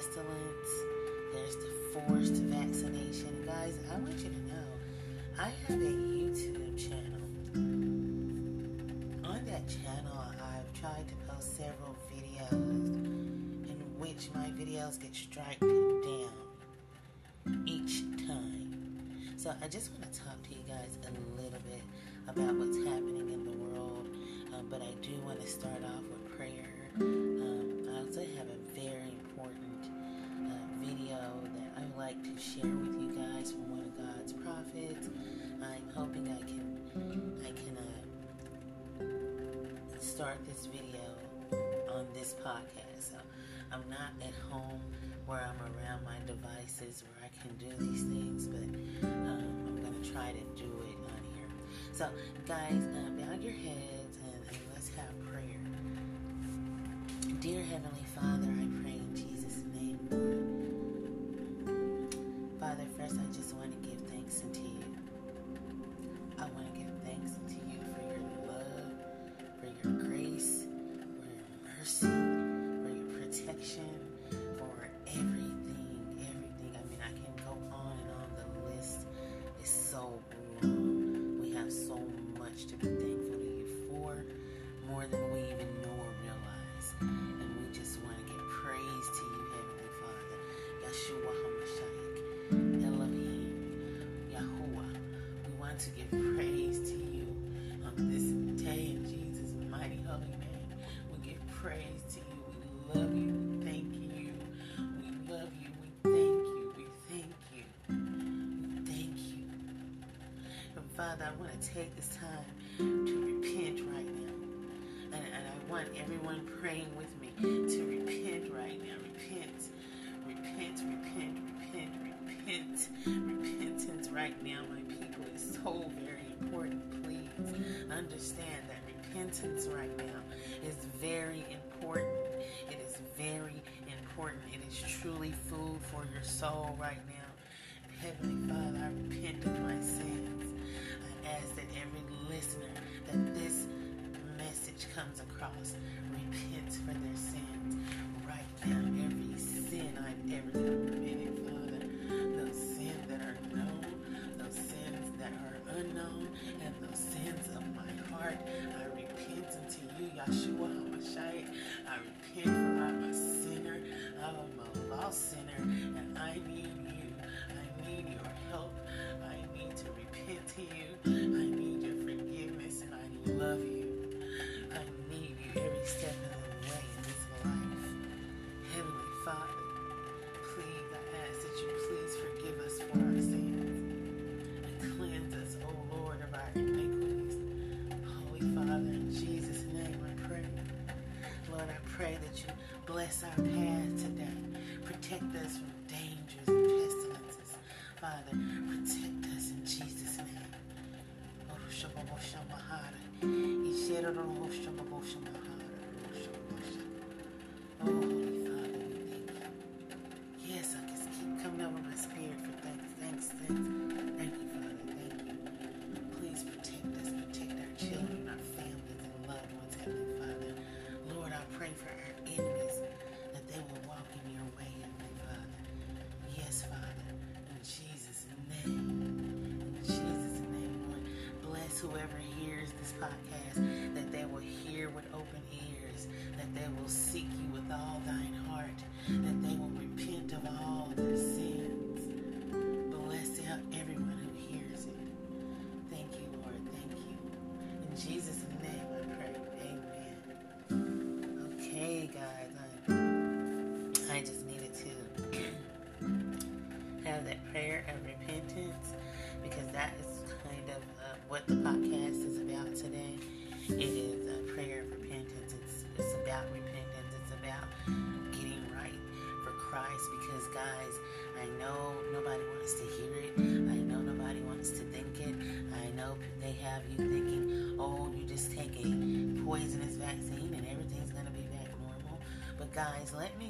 pestilence, there's the forced vaccination. Guys, I want you to know I have a YouTube channel. On that channel, I've tried to post several videos in which my videos get struck down each time. So I just want to talk to you guys a little bit about what's happening in the world. Um, but I do want to start off with like to share with you guys from one of God's prophets. I'm hoping I can I can uh, start this video on this podcast. So I'm not at home where I'm around my devices where I can do these things, but um, I'm gonna try to do it on here. So guys, uh, bow your heads and, and let's have prayer. Dear Heavenly to give praise to you on this day in Jesus' mighty holy name. We give praise to you. We love you. We thank you. We love you. We thank you. We thank you. We thank you. And Father, I want to take this time to repent right now. And, and I want everyone praying with me to repent right now. Repent. Repent, repent, repent, repent. Repentance right now, my so very important. Please understand that repentance right now is very important. It is very important. It is truly food for your soul right now. Heavenly Father, I repent of my sins. I ask that every listener that this message comes across Oh, whoever hears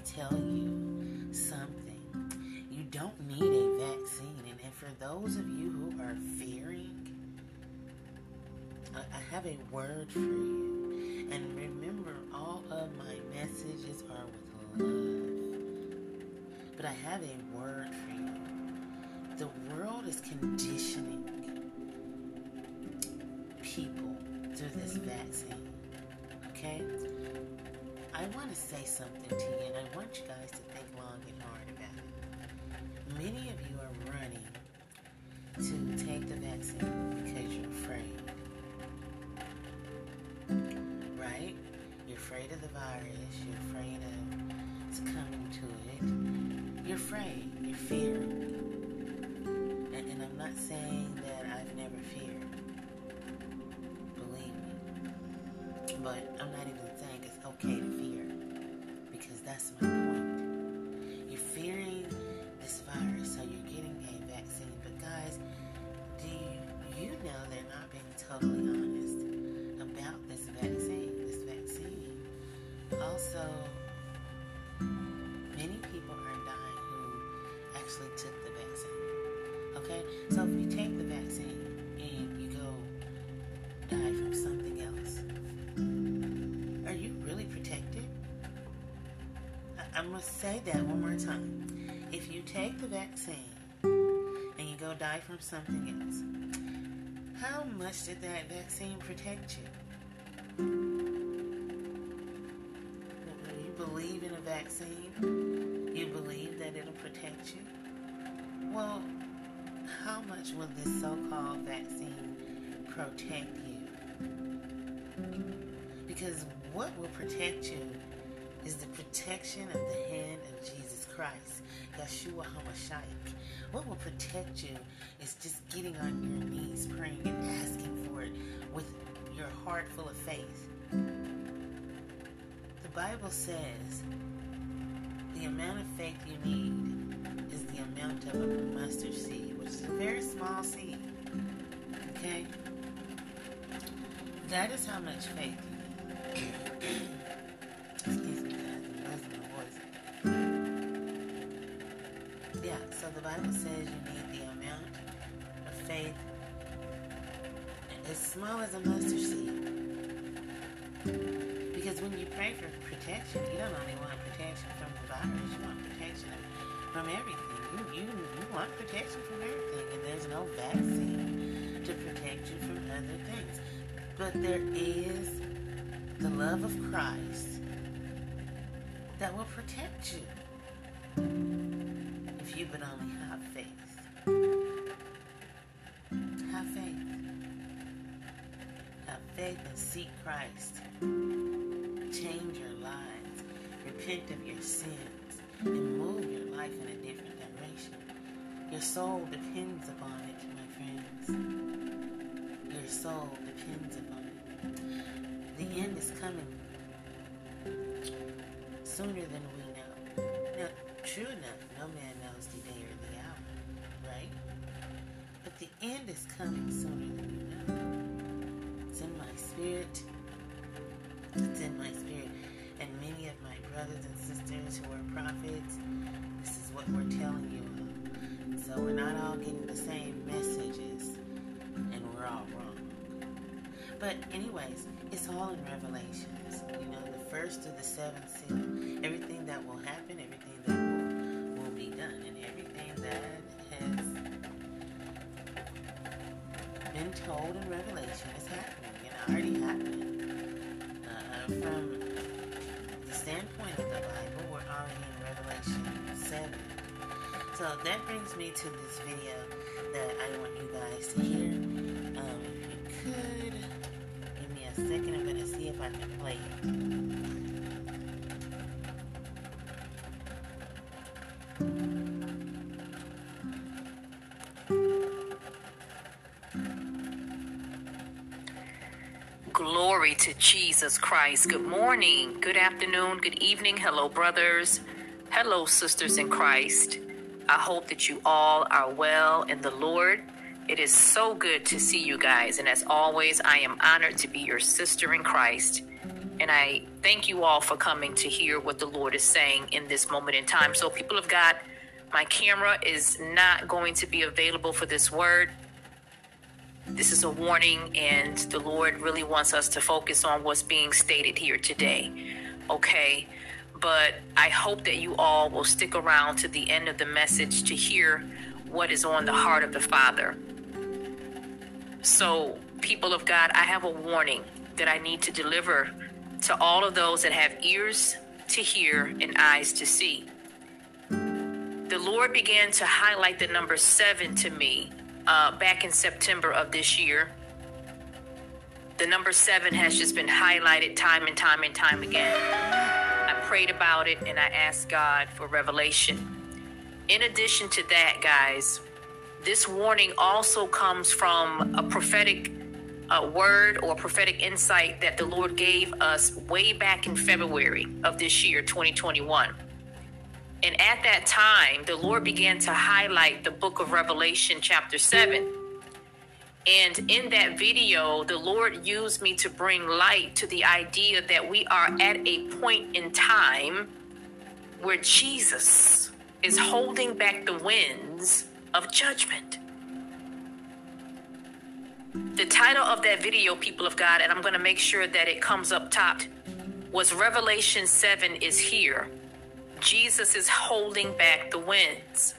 tell you something. You don't need a vaccine. And for those of you who are fearing, I have a word for you. And remember, all of my messages are with love. But I have a word for you. The world is conditioning people through this vaccine. Okay? I want to say something to you, and I want you guys to think long and hard about it. Many of you are running to take the vaccine because you're afraid. Right? You're afraid of the virus, you're afraid of succumbing to it. You're afraid, you're fearing. And, and I'm not saying that I've never feared. Believe me. But I'm not even saying Because that's I must say that one more time. If you take the vaccine and you go die from something else, how much did that vaccine protect you? You believe in a vaccine? You believe that it'll protect you? Well, how much will this so called vaccine protect you? Because what will protect you is the protection of the hand of Jesus Christ, Yeshua HaMashiach. What will protect you is just getting on your knees, praying and asking for it with your heart full of faith. The Bible says the amount of faith you need is the amount of a mustard seed, which is a very small seed. Okay? That is how much faith small as a mustard seed. Because when you pray for protection, you don't only want protection from the virus, you want protection from everything. You, you, you want protection from everything, and there's no vaccine to protect you from other things. But there is the love of Christ that will protect you if you would only have faith. Have faith. Have faith and seek Christ. Change your lives. Repent of your sins and move your life in a different direction. Your soul depends upon it, my friends. Your soul depends upon it. The end is coming sooner than we know. Now, true enough, no man knows the day or the hour, right? But the end is coming sooner than. It's in my spirit. It's in my spirit. And many of my brothers and sisters who are prophets, this is what we're telling you. So we're not all getting the same messages, and we're all wrong. But anyways, it's all in Revelations. You know, the first of the seventh seal. Everything that will happen, everything that will, will be done, and everything that has been told in Revelation is happening. Already happened. Uh, from the standpoint of the Bible, we're already in Revelation 7. So that brings me to this video that I want you guys to hear. Um, if you could give me a second, I'm going to see if I can play it. Glory to Jesus Christ. Good morning, good afternoon, good evening. Hello, brothers. Hello, sisters in Christ. I hope that you all are well in the Lord. It is so good to see you guys. And as always, I am honored to be your sister in Christ. And I thank you all for coming to hear what the Lord is saying in this moment in time. So, people of God, my camera is not going to be available for this word. This is a warning, and the Lord really wants us to focus on what's being stated here today. Okay? But I hope that you all will stick around to the end of the message to hear what is on the heart of the Father. So, people of God, I have a warning that I need to deliver to all of those that have ears to hear and eyes to see. The Lord began to highlight the number seven to me uh, back in September of this year. The number seven has just been highlighted time and time and time again. I prayed about it and I asked God for revelation. In addition to that, guys, this warning also comes from a prophetic uh, word or prophetic insight that the Lord gave us way back in February of this year, 2021. And at that time, the Lord began to highlight the book of Revelation, chapter 7. And in that video, the Lord used me to bring light to the idea that we are at a point in time where Jesus is holding back the winds of judgment. The title of that video, people of God, and I'm going to make sure that it comes up top, was Revelation 7 is here. Jesus is holding back the winds.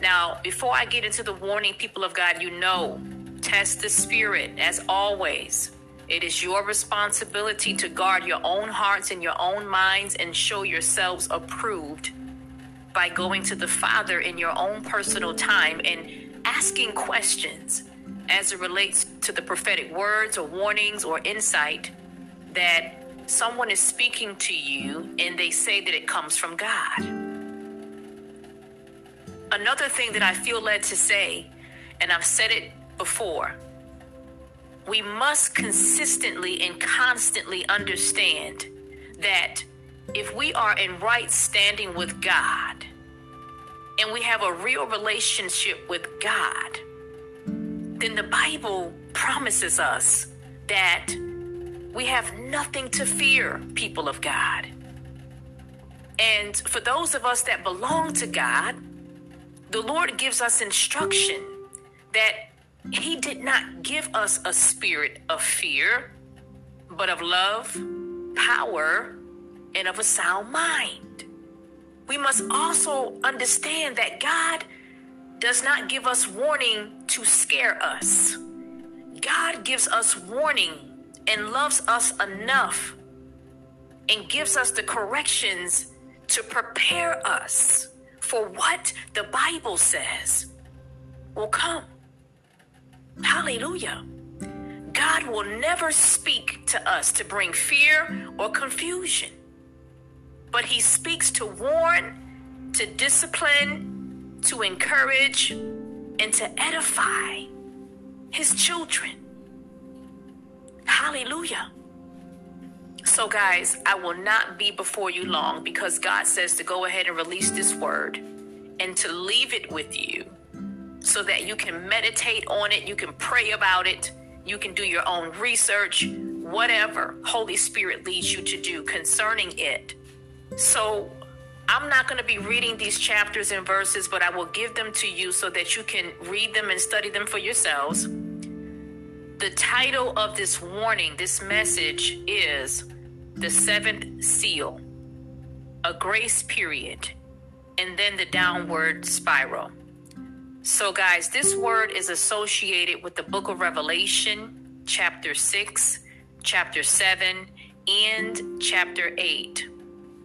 Now, before I get into the warning, people of God, you know, test the spirit as always. It is your responsibility to guard your own hearts and your own minds and show yourselves approved by going to the Father in your own personal time and asking questions as it relates to the prophetic words or warnings or insight that someone is speaking to you and they say that it comes from God. Another thing that I feel led to say, and I've said it before, we must consistently and constantly understand that if we are in right standing with God and we have a real relationship with God, then the Bible promises us that we have nothing to fear, people of God. And for those of us that belong to God, the Lord gives us instruction that He did not give us a spirit of fear, but of love, power, and of a sound mind. We must also understand that God does not give us warning to scare us. God gives us warning and loves us enough and gives us the corrections to prepare us for what the Bible says will come. Hallelujah. God will never speak to us to bring fear or confusion, but He speaks to warn, to discipline, to encourage, and to edify His children. Hallelujah. So, guys, I will not be before you long because God says to go ahead and release this word and to leave it with you so that you can meditate on it, you can pray about it, you can do your own research, whatever Holy Spirit leads you to do concerning it. So, I'm not going to be reading these chapters and verses, but I will give them to you so that you can read them and study them for yourselves. The title of this warning, this message is The Seventh Seal, a grace period, and then the downward spiral. So, guys, this word is associated with the book of Revelation, chapter 6, chapter 7, and chapter 8.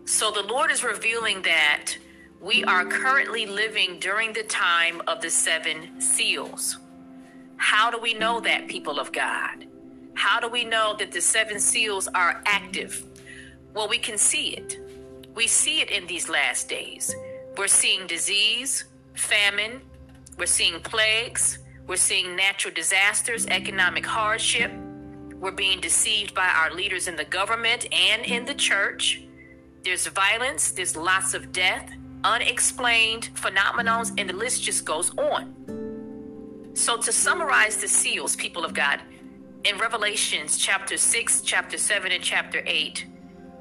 So, the Lord is revealing that we are currently living during the time of the seven seals. How do we know that, people of God? How do we know that the seven seals are active? Well, we can see it. We see it in these last days. We're seeing disease, famine, we're seeing plagues, we're seeing natural disasters, economic hardship. We're being deceived by our leaders in the government and in the church. There's violence, there's lots of death, unexplained phenomena, and the list just goes on. So, to summarize the seals, people of God, in Revelations chapter 6, chapter 7, and chapter 8,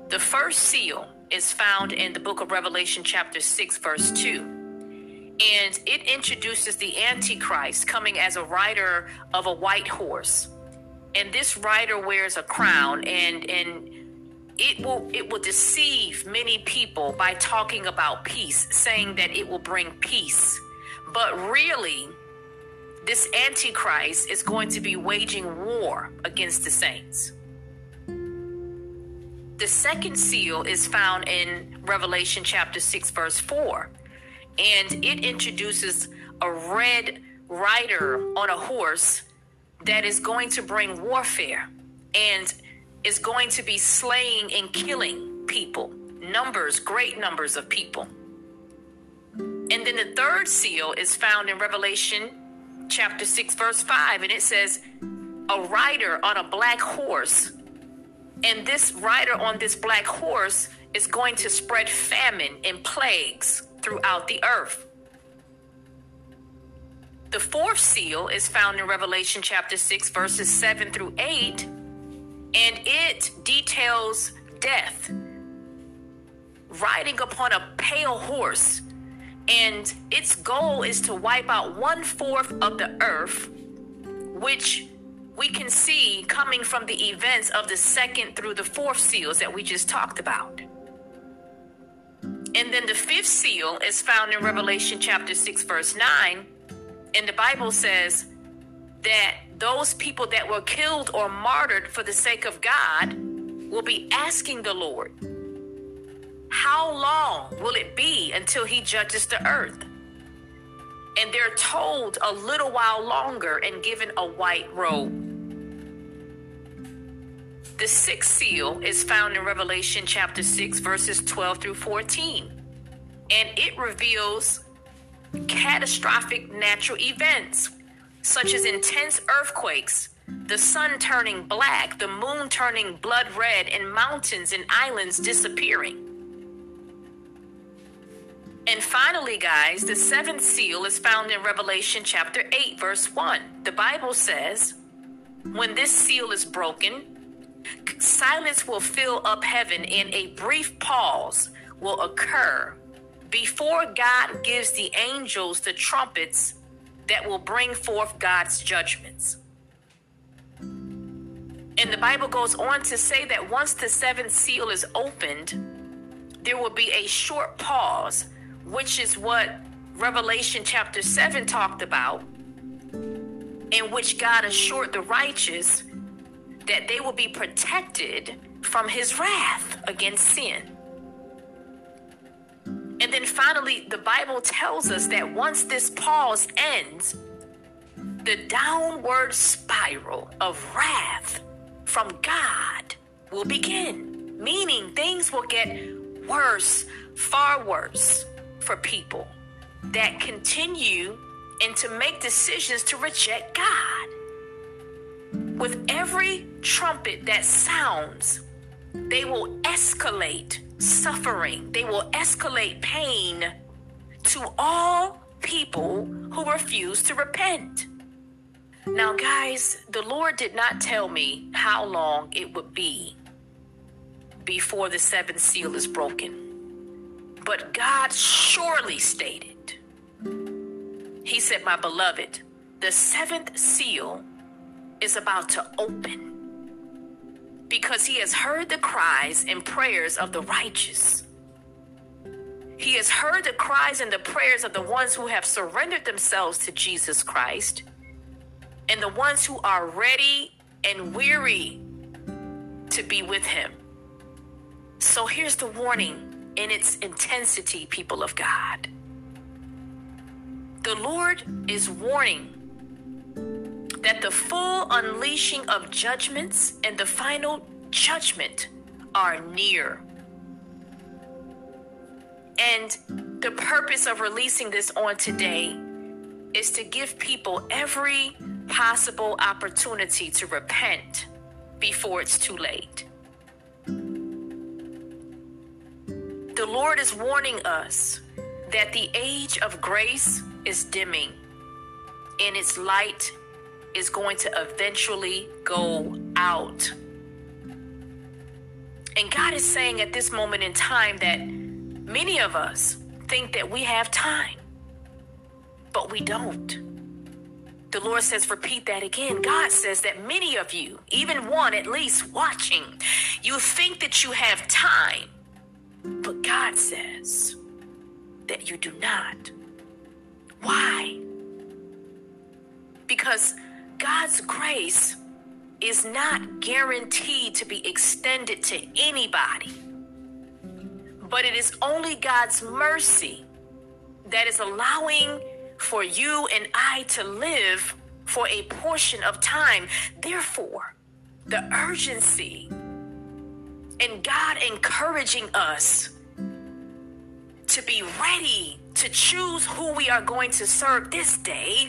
the first seal is found in the book of Revelation, chapter 6, verse 2. And it introduces the Antichrist coming as a rider of a white horse. And this rider wears a crown and and it will it will deceive many people by talking about peace, saying that it will bring peace. But really, this antichrist is going to be waging war against the saints. The second seal is found in Revelation chapter 6 verse 4. And it introduces a red rider on a horse that is going to bring warfare and is going to be slaying and killing people, numbers, great numbers of people. And then the third seal is found in Revelation chapter 6, verse 5, and it says, A rider on a black horse. And this rider on this black horse is going to spread famine and plagues throughout the earth. The fourth seal is found in Revelation chapter 6, verses 7 through 8, and it details death riding upon a pale horse. And its goal is to wipe out one fourth of the earth, which we can see coming from the events of the second through the fourth seals that we just talked about. And then the fifth seal is found in Revelation chapter 6, verse 9. And the Bible says that those people that were killed or martyred for the sake of God will be asking the Lord, How long will it be until He judges the earth? And they're told a little while longer and given a white robe. The sixth seal is found in Revelation chapter 6, verses 12 through 14. And it reveals catastrophic natural events, such as intense earthquakes, the sun turning black, the moon turning blood red, and mountains and islands disappearing. And finally, guys, the seventh seal is found in Revelation chapter 8, verse 1. The Bible says, When this seal is broken, silence will fill up heaven, and a brief pause will occur before God gives the angels the trumpets that will bring forth God's judgments. And the Bible goes on to say that once the seventh seal is opened, there will be a short pause, which is what Revelation chapter 7 talked about, in which God assured the righteous that they will be protected from his wrath against sin. And then finally, the Bible tells us that once this pause ends, the downward spiral of wrath from God will begin, meaning things will get worse, far worse for people that continue and to make decisions to reject God. With every trumpet that sounds, they will escalate suffering, they will escalate pain to all people who refuse to repent. Now, guys, the Lord did not tell me how long it would be before the seventh seal is broken. But God surely stated, He said, My beloved, the seventh seal is about to open because He has heard the cries and prayers of the righteous. He has heard the cries and the prayers of the ones who have surrendered themselves to Jesus Christ and the ones who are ready and weary to be with him. So here's the warning in its intensity, people of God. The Lord is warning that the full unleashing of judgments and the final judgment are near. And the purpose of releasing this on today is to give people every possible opportunity to repent before it's too late. The Lord is warning us that the age of grace is dimming and its light is going to eventually go out. And God is saying at this moment in time that many of us think that we have time, but we don't. The Lord says, repeat that again. God says that many of you, even one at least watching, you think that you have time, but God says that you do not. Why? Because God's grace is not guaranteed to be extended to anybody, but it is only God's mercy that is allowing for you and I to live for a portion of time. Therefore, the urgency and God encouraging us to be ready to choose who we are going to serve this day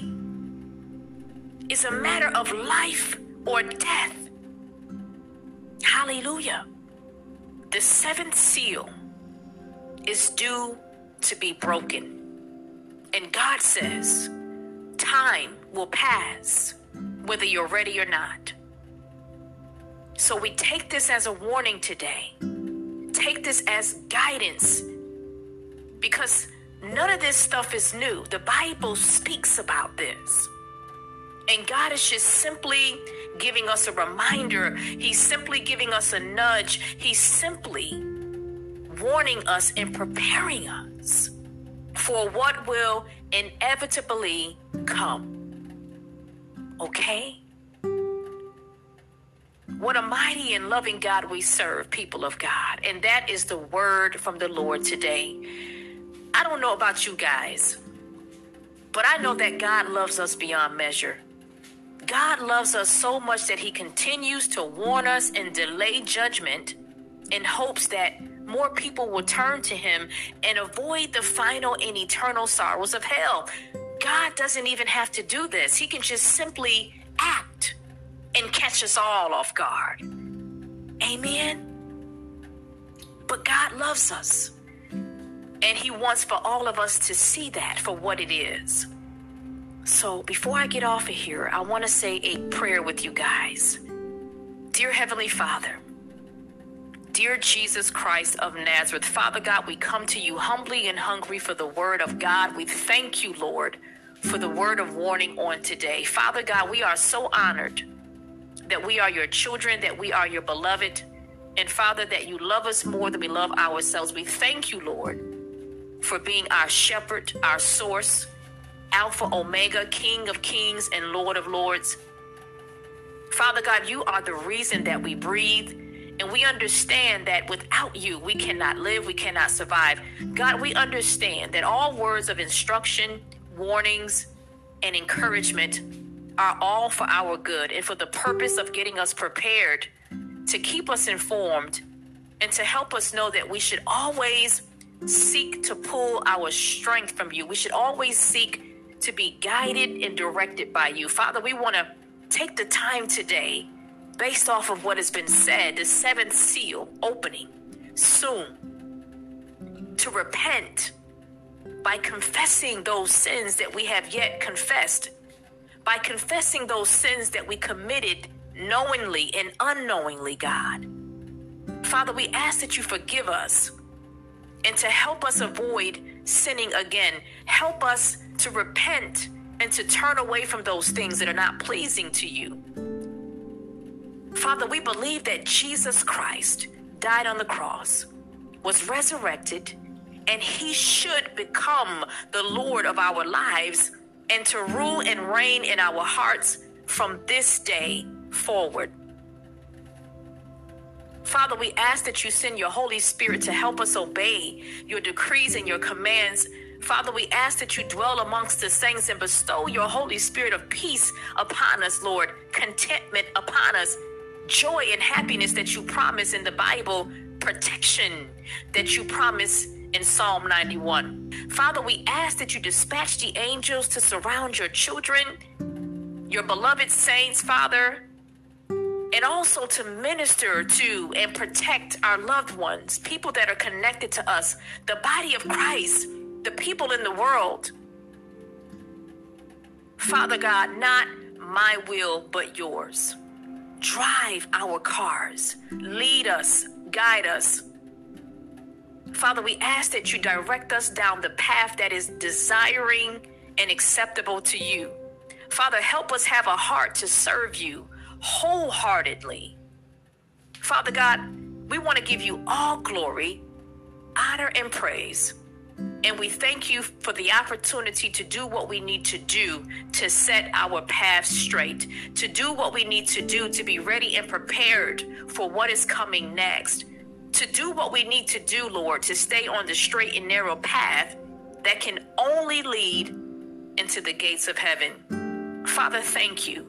is a matter of life or death. Hallelujah. The seventh seal is due to be broken. And God says, time will pass whether you're ready or not. So we take this as a warning today. Take this as guidance because none of this stuff is new. The Bible speaks about this. And God is just simply giving us a reminder. He's simply giving us a nudge. He's simply warning us and preparing us for what will inevitably come. Okay? What a mighty and loving God we serve, people of God. And that is the word from the Lord today. I don't know about you guys, but I know that God loves us beyond measure. God loves us so much that he continues to warn us and delay judgment in hopes that more people will turn to him and avoid the final and eternal sorrows of hell. God doesn't even have to do this. He can just simply act and catch us all off guard. Amen. But God loves us. And He wants for all of us to see that for what it is. So before I get off of here, I want to say a prayer with you guys. Dear Heavenly Father, Dear Jesus Christ of Nazareth, Father God, we come to you humbly and hungry for the word of God. We thank you, Lord, for the word of warning on today. Father God, we are so honored that we are your children, that we are your beloved, and Father, that you love us more than we love ourselves. We thank you, Lord, for being our shepherd, our source, Alpha, Omega, King of kings, and Lord of lords. Father God, you are the reason that we breathe. And we understand that without you, we cannot live, we cannot survive. God, we understand that all words of instruction, warnings, and encouragement are all for our good and for the purpose of getting us prepared to keep us informed and to help us know that we should always seek to pull our strength from you. We should always seek to be guided and directed by you. Father, we want to take the time today based off of what has been said, the seventh seal opening soon, to repent by confessing those sins that we have yet confessed, by confessing those sins that we committed knowingly and unknowingly, God. Father, we ask that you forgive us and to help us avoid sinning again. Help us to repent and to turn away from those things that are not pleasing to you. Father, we believe that Jesus Christ died on the cross, was resurrected, and he should become the Lord of our lives and to rule and reign in our hearts from this day forward. Father, we ask that you send your Holy Spirit to help us obey your decrees and your commands. Father, we ask that you dwell amongst the saints and bestow your Holy Spirit of peace upon us, Lord, contentment upon us, joy and happiness that you promise in the Bible, protection that you promise in Psalm 91. Father, we ask that you dispatch the angels to surround your children, your beloved saints, Father, and also to minister to and protect our loved ones, people that are connected to us, the body of Christ, the people in the world. Father God, not my will but yours. Drive our cars, lead us, guide us. Father, we ask that you direct us down the path that is desiring and acceptable to you. Father, help us have a heart to serve you wholeheartedly. Father God, we want to give you all glory, honor, and praise. And we thank you for the opportunity to do what we need to do to set our path straight, to do what we need to do to be ready and prepared for what is coming next, to do what we need to do, Lord, to stay on the straight and narrow path that can only lead into the gates of heaven. Father, thank you.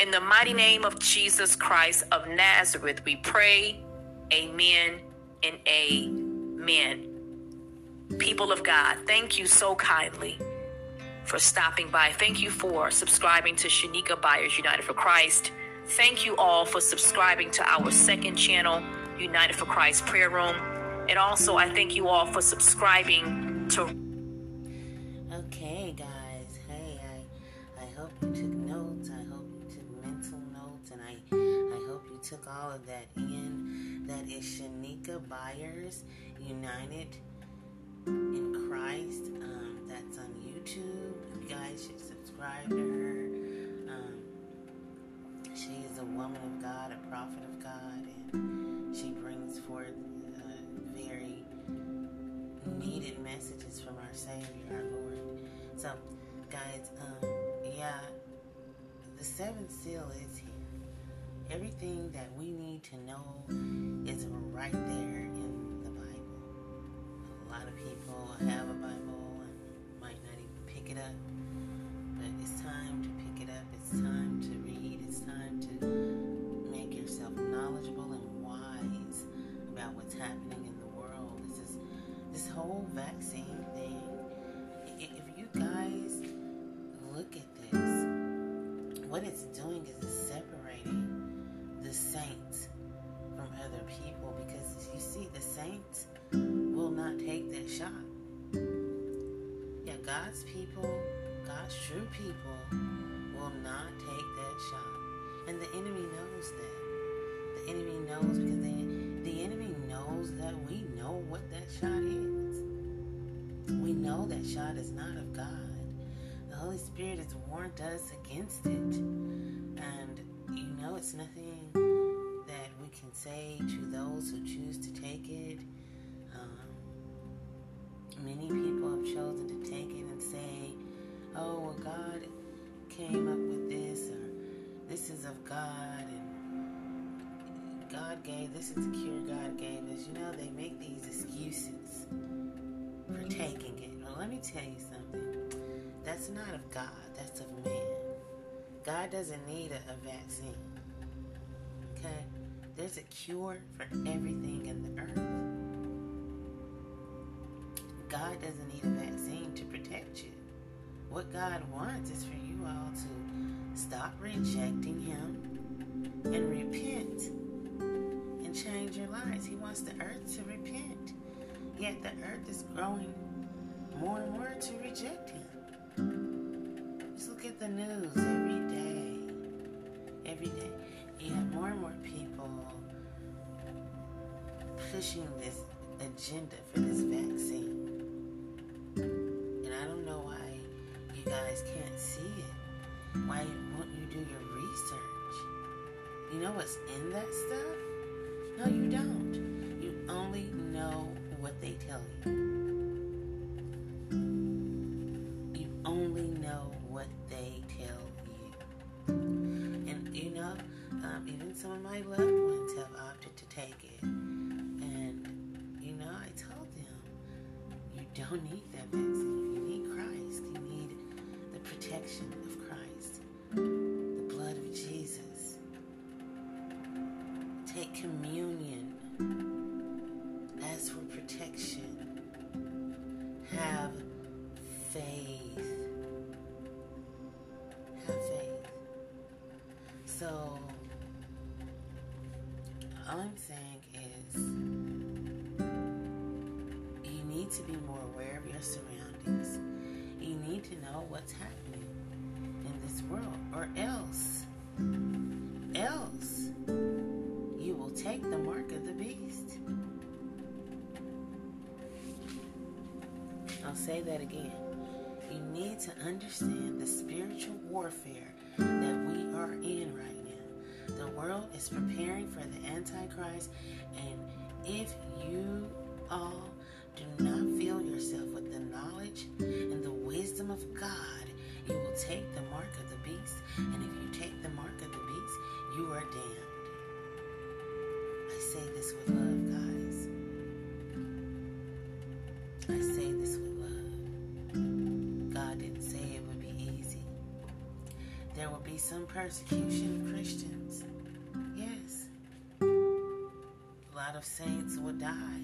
In the mighty name of Jesus Christ of Nazareth, we pray, Amen and Amen. People of God, thank you so kindly for stopping by. Thank you for subscribing to Shanika Byers United for Christ. Thank you all for subscribing to our second channel, United for Christ Prayer Room. And also, I thank you all for subscribing to. Okay, guys. Hey, I, I hope you took notes. I hope you took mental notes. And I, I hope you took all of that in. That is Shanika Byers United in Christ. Um, that's on YouTube. You guys should subscribe to her. Um, she is a woman of God, a prophet of God, So, guys, um, yeah, the seventh seal is here. Everything that we need to know is right there in the Bible. A lot of people have God's people, God's true people, will not take that shot. And the enemy knows that. The enemy knows because the, the enemy knows that we know what that shot is. We know that shot is not of God. The Holy Spirit has warned us against it. And you know it's nothing that we can say to those who choose to take it. Um, many came up with this, or this is of God, and God gave, this is the cure God gave us. You know, they make these excuses for taking it. Well, let me tell you something. That's not of God, that's of man. God doesn't need a, a vaccine. Okay? There's a cure for everything in the earth. God doesn't need a vaccine to protect you. What God wants is for you all to stop rejecting Him and repent and change your lives. He wants the earth to repent. Yet the earth is growing more and more to reject Him. Just look at the news every day. Every day. You have more and more people pushing this agenda for this vaccine. You guys can't see it. Why won't you do your research? You know what's in that stuff? No, you don't. You only know what they tell you. You only know what they tell you. And you know, um, even some of my loved ones have opted to take it. And you know, I told them, you don't need that vaccine. Of Christ, the blood of Jesus. Take communion. Ask for protection. Have faith. Have faith. So, all I'm saying is you need to be more aware of your surroundings. You need to know what's happening say that again. You need to understand the spiritual warfare that we are in right now. The world is preparing for the Antichrist, and if you all do not fill yourself with the knowledge and the wisdom of God, you will take the mark of the beast. And if you take the mark of the beast, you are damned. I say this with love, guys. Some persecution of Christians. Yes. A lot of saints will die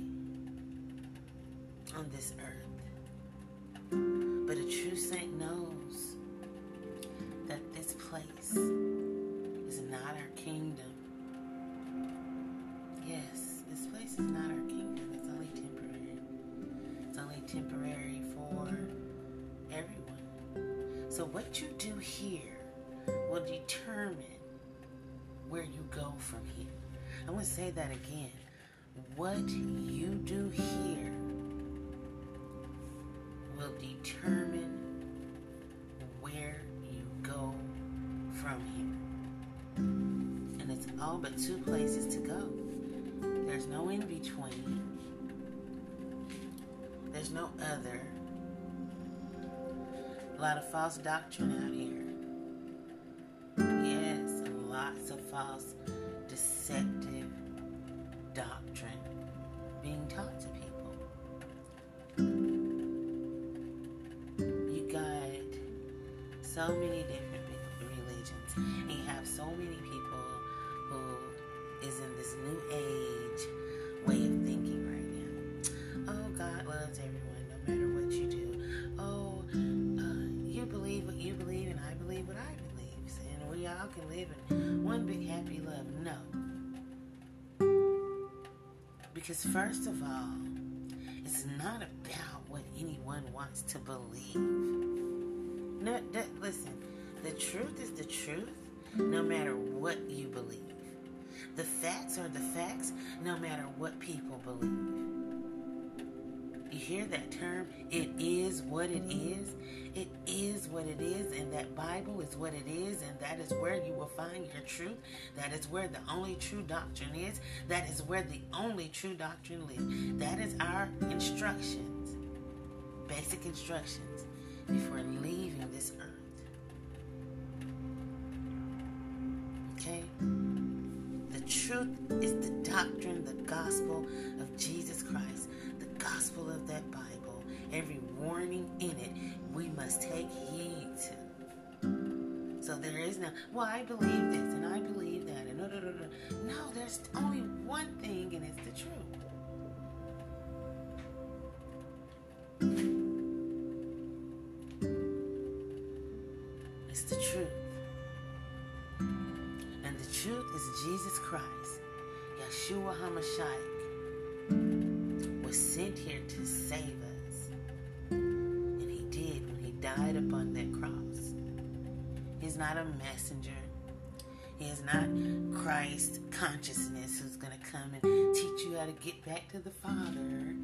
on this earth. But a true saint knows that this place is not our kingdom. Yes, this place is not our kingdom. It's only temporary. It's only temporary for everyone. So, what you do here will determine where you go from here. I'm going to say that again. What you do here will determine where you go from here. And it's all but two places to go. There's no in between. There's no other. A lot of false doctrine out here. Lots of false, deceptive doctrine being taught to people. You got so many different religions. And you have so many people who is in this new age way of thinking right now. Oh, God loves everyone, no matter what you do. Oh, uh, you believe what you believe, and I believe what I believe, and we all can live in Because first of all, it's not about what anyone wants to believe. No, that, listen, the truth is the truth, no matter what you believe. The facts are the facts, no matter what people believe. You hear that term? It is what it is. It is what it is, that Bible is what it is, and that is where you will find your truth. That is where the only true doctrine is. That is where the only true doctrine lives. That is our instructions, basic instructions before leaving this earth. Okay? The truth is the doctrine, the gospel of Jesus Christ, the gospel of that Bible. Every warning in it, we must take heed to. So there is no, well, I believe this and I believe that, and no, no, no, no. No, there's only one thing, and it's the truth. It's the truth. And the truth is Jesus Christ, Yeshua HaMashiach, was sent here to save us. And he did when he died upon that cross. He's not a messenger. He is not Christ consciousness who's going to come and teach you how to get back to the Father.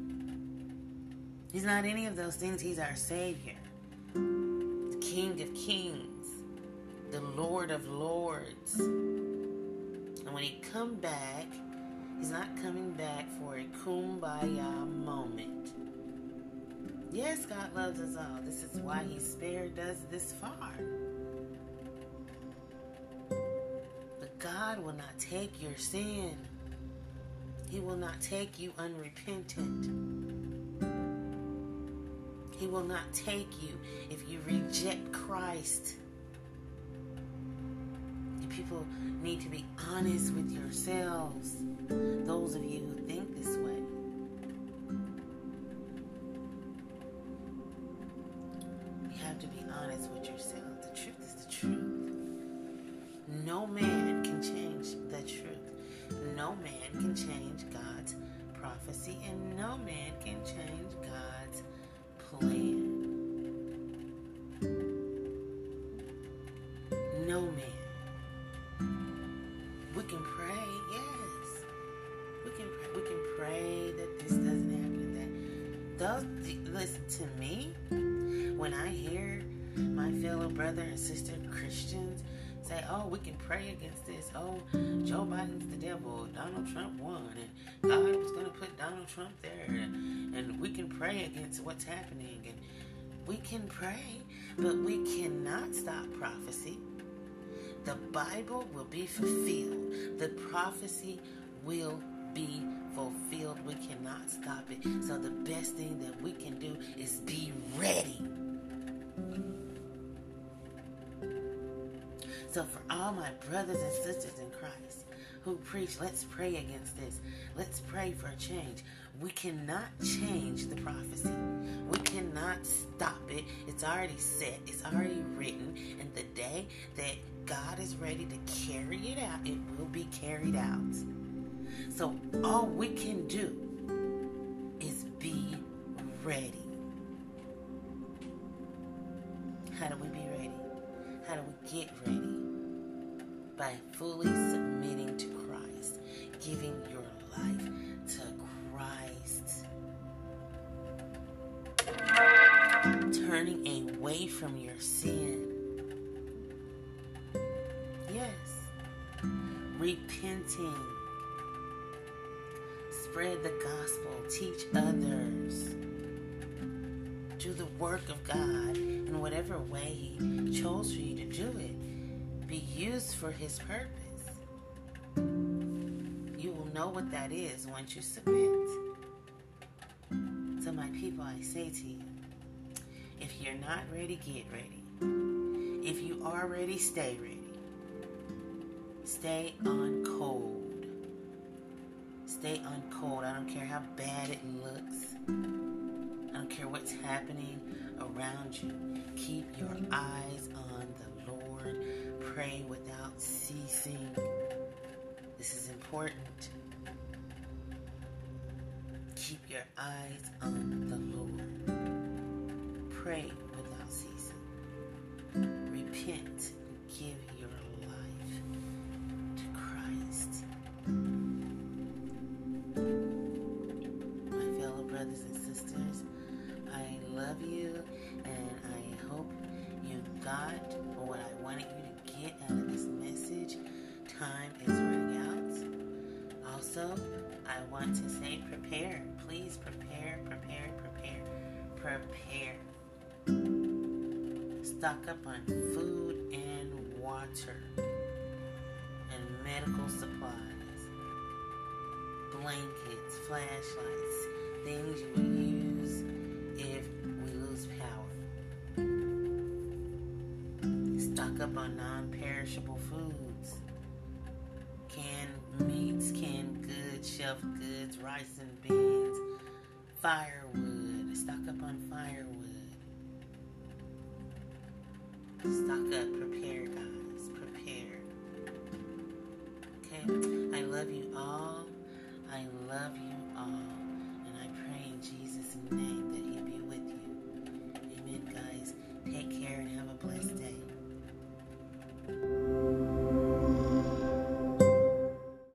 He's not any of those things. He's our Savior, the King of Kings, the Lord of Lords. And when he come back, he's not coming back for a kumbaya moment. Yes, God loves us all. This is why he spared us this far. God will not take your sin. He will not take you unrepentant. He will not take you if you reject Christ. People need to be honest with yourselves. Those of you who think those, listen to me, when I hear my fellow brother and sister Christians say, oh, we can pray against this. Oh, Joe Biden's the devil. Donald Trump won. And God was going to put Donald Trump there. And, and we can pray against what's happening. And we can pray, but we cannot stop prophecy. The Bible will be fulfilled. The prophecy will be fulfilled. We cannot stop it. So the best thing that we can do is be ready. So for all my brothers and sisters in Christ who preach, let's pray against this. Let's pray for a change. We cannot change the prophecy. We cannot stop it. It's already set. It's already written. And the day that God is ready to carry it out, it will be carried out. So all we can do is be ready. How do we be ready? How do we get ready? By fully submitting to Christ, giving your life to Christ, turning away from your sin. Yes, repenting spread the gospel, teach others, do the work of God in whatever way He chose for you to do it. Be used for His purpose. You will know what that is once you submit. So, my people, I say to you if you're not ready, get ready. If you are ready, stay ready. Stay on cold stay on cold. I don't care how bad it looks. I don't care what's happening around you. Keep your eyes on the Lord. Pray without ceasing. This is important. Keep your eyes on the Lord. Pray without ceasing. Repent you and I hope you got what I wanted you to get out of this message. Time is running out. Also, I want to say prepare. Please prepare, prepare, prepare, prepare. Stock up on food and water and medical supplies blankets, flashlights, things you will use if lose power. Stock up on non perishable foods, canned meats, canned goods, shelf goods, rice and beans, firewood. Stock up on firewood. Stock up, prepare, guys, prepare. Okay, I love you all. I love you all.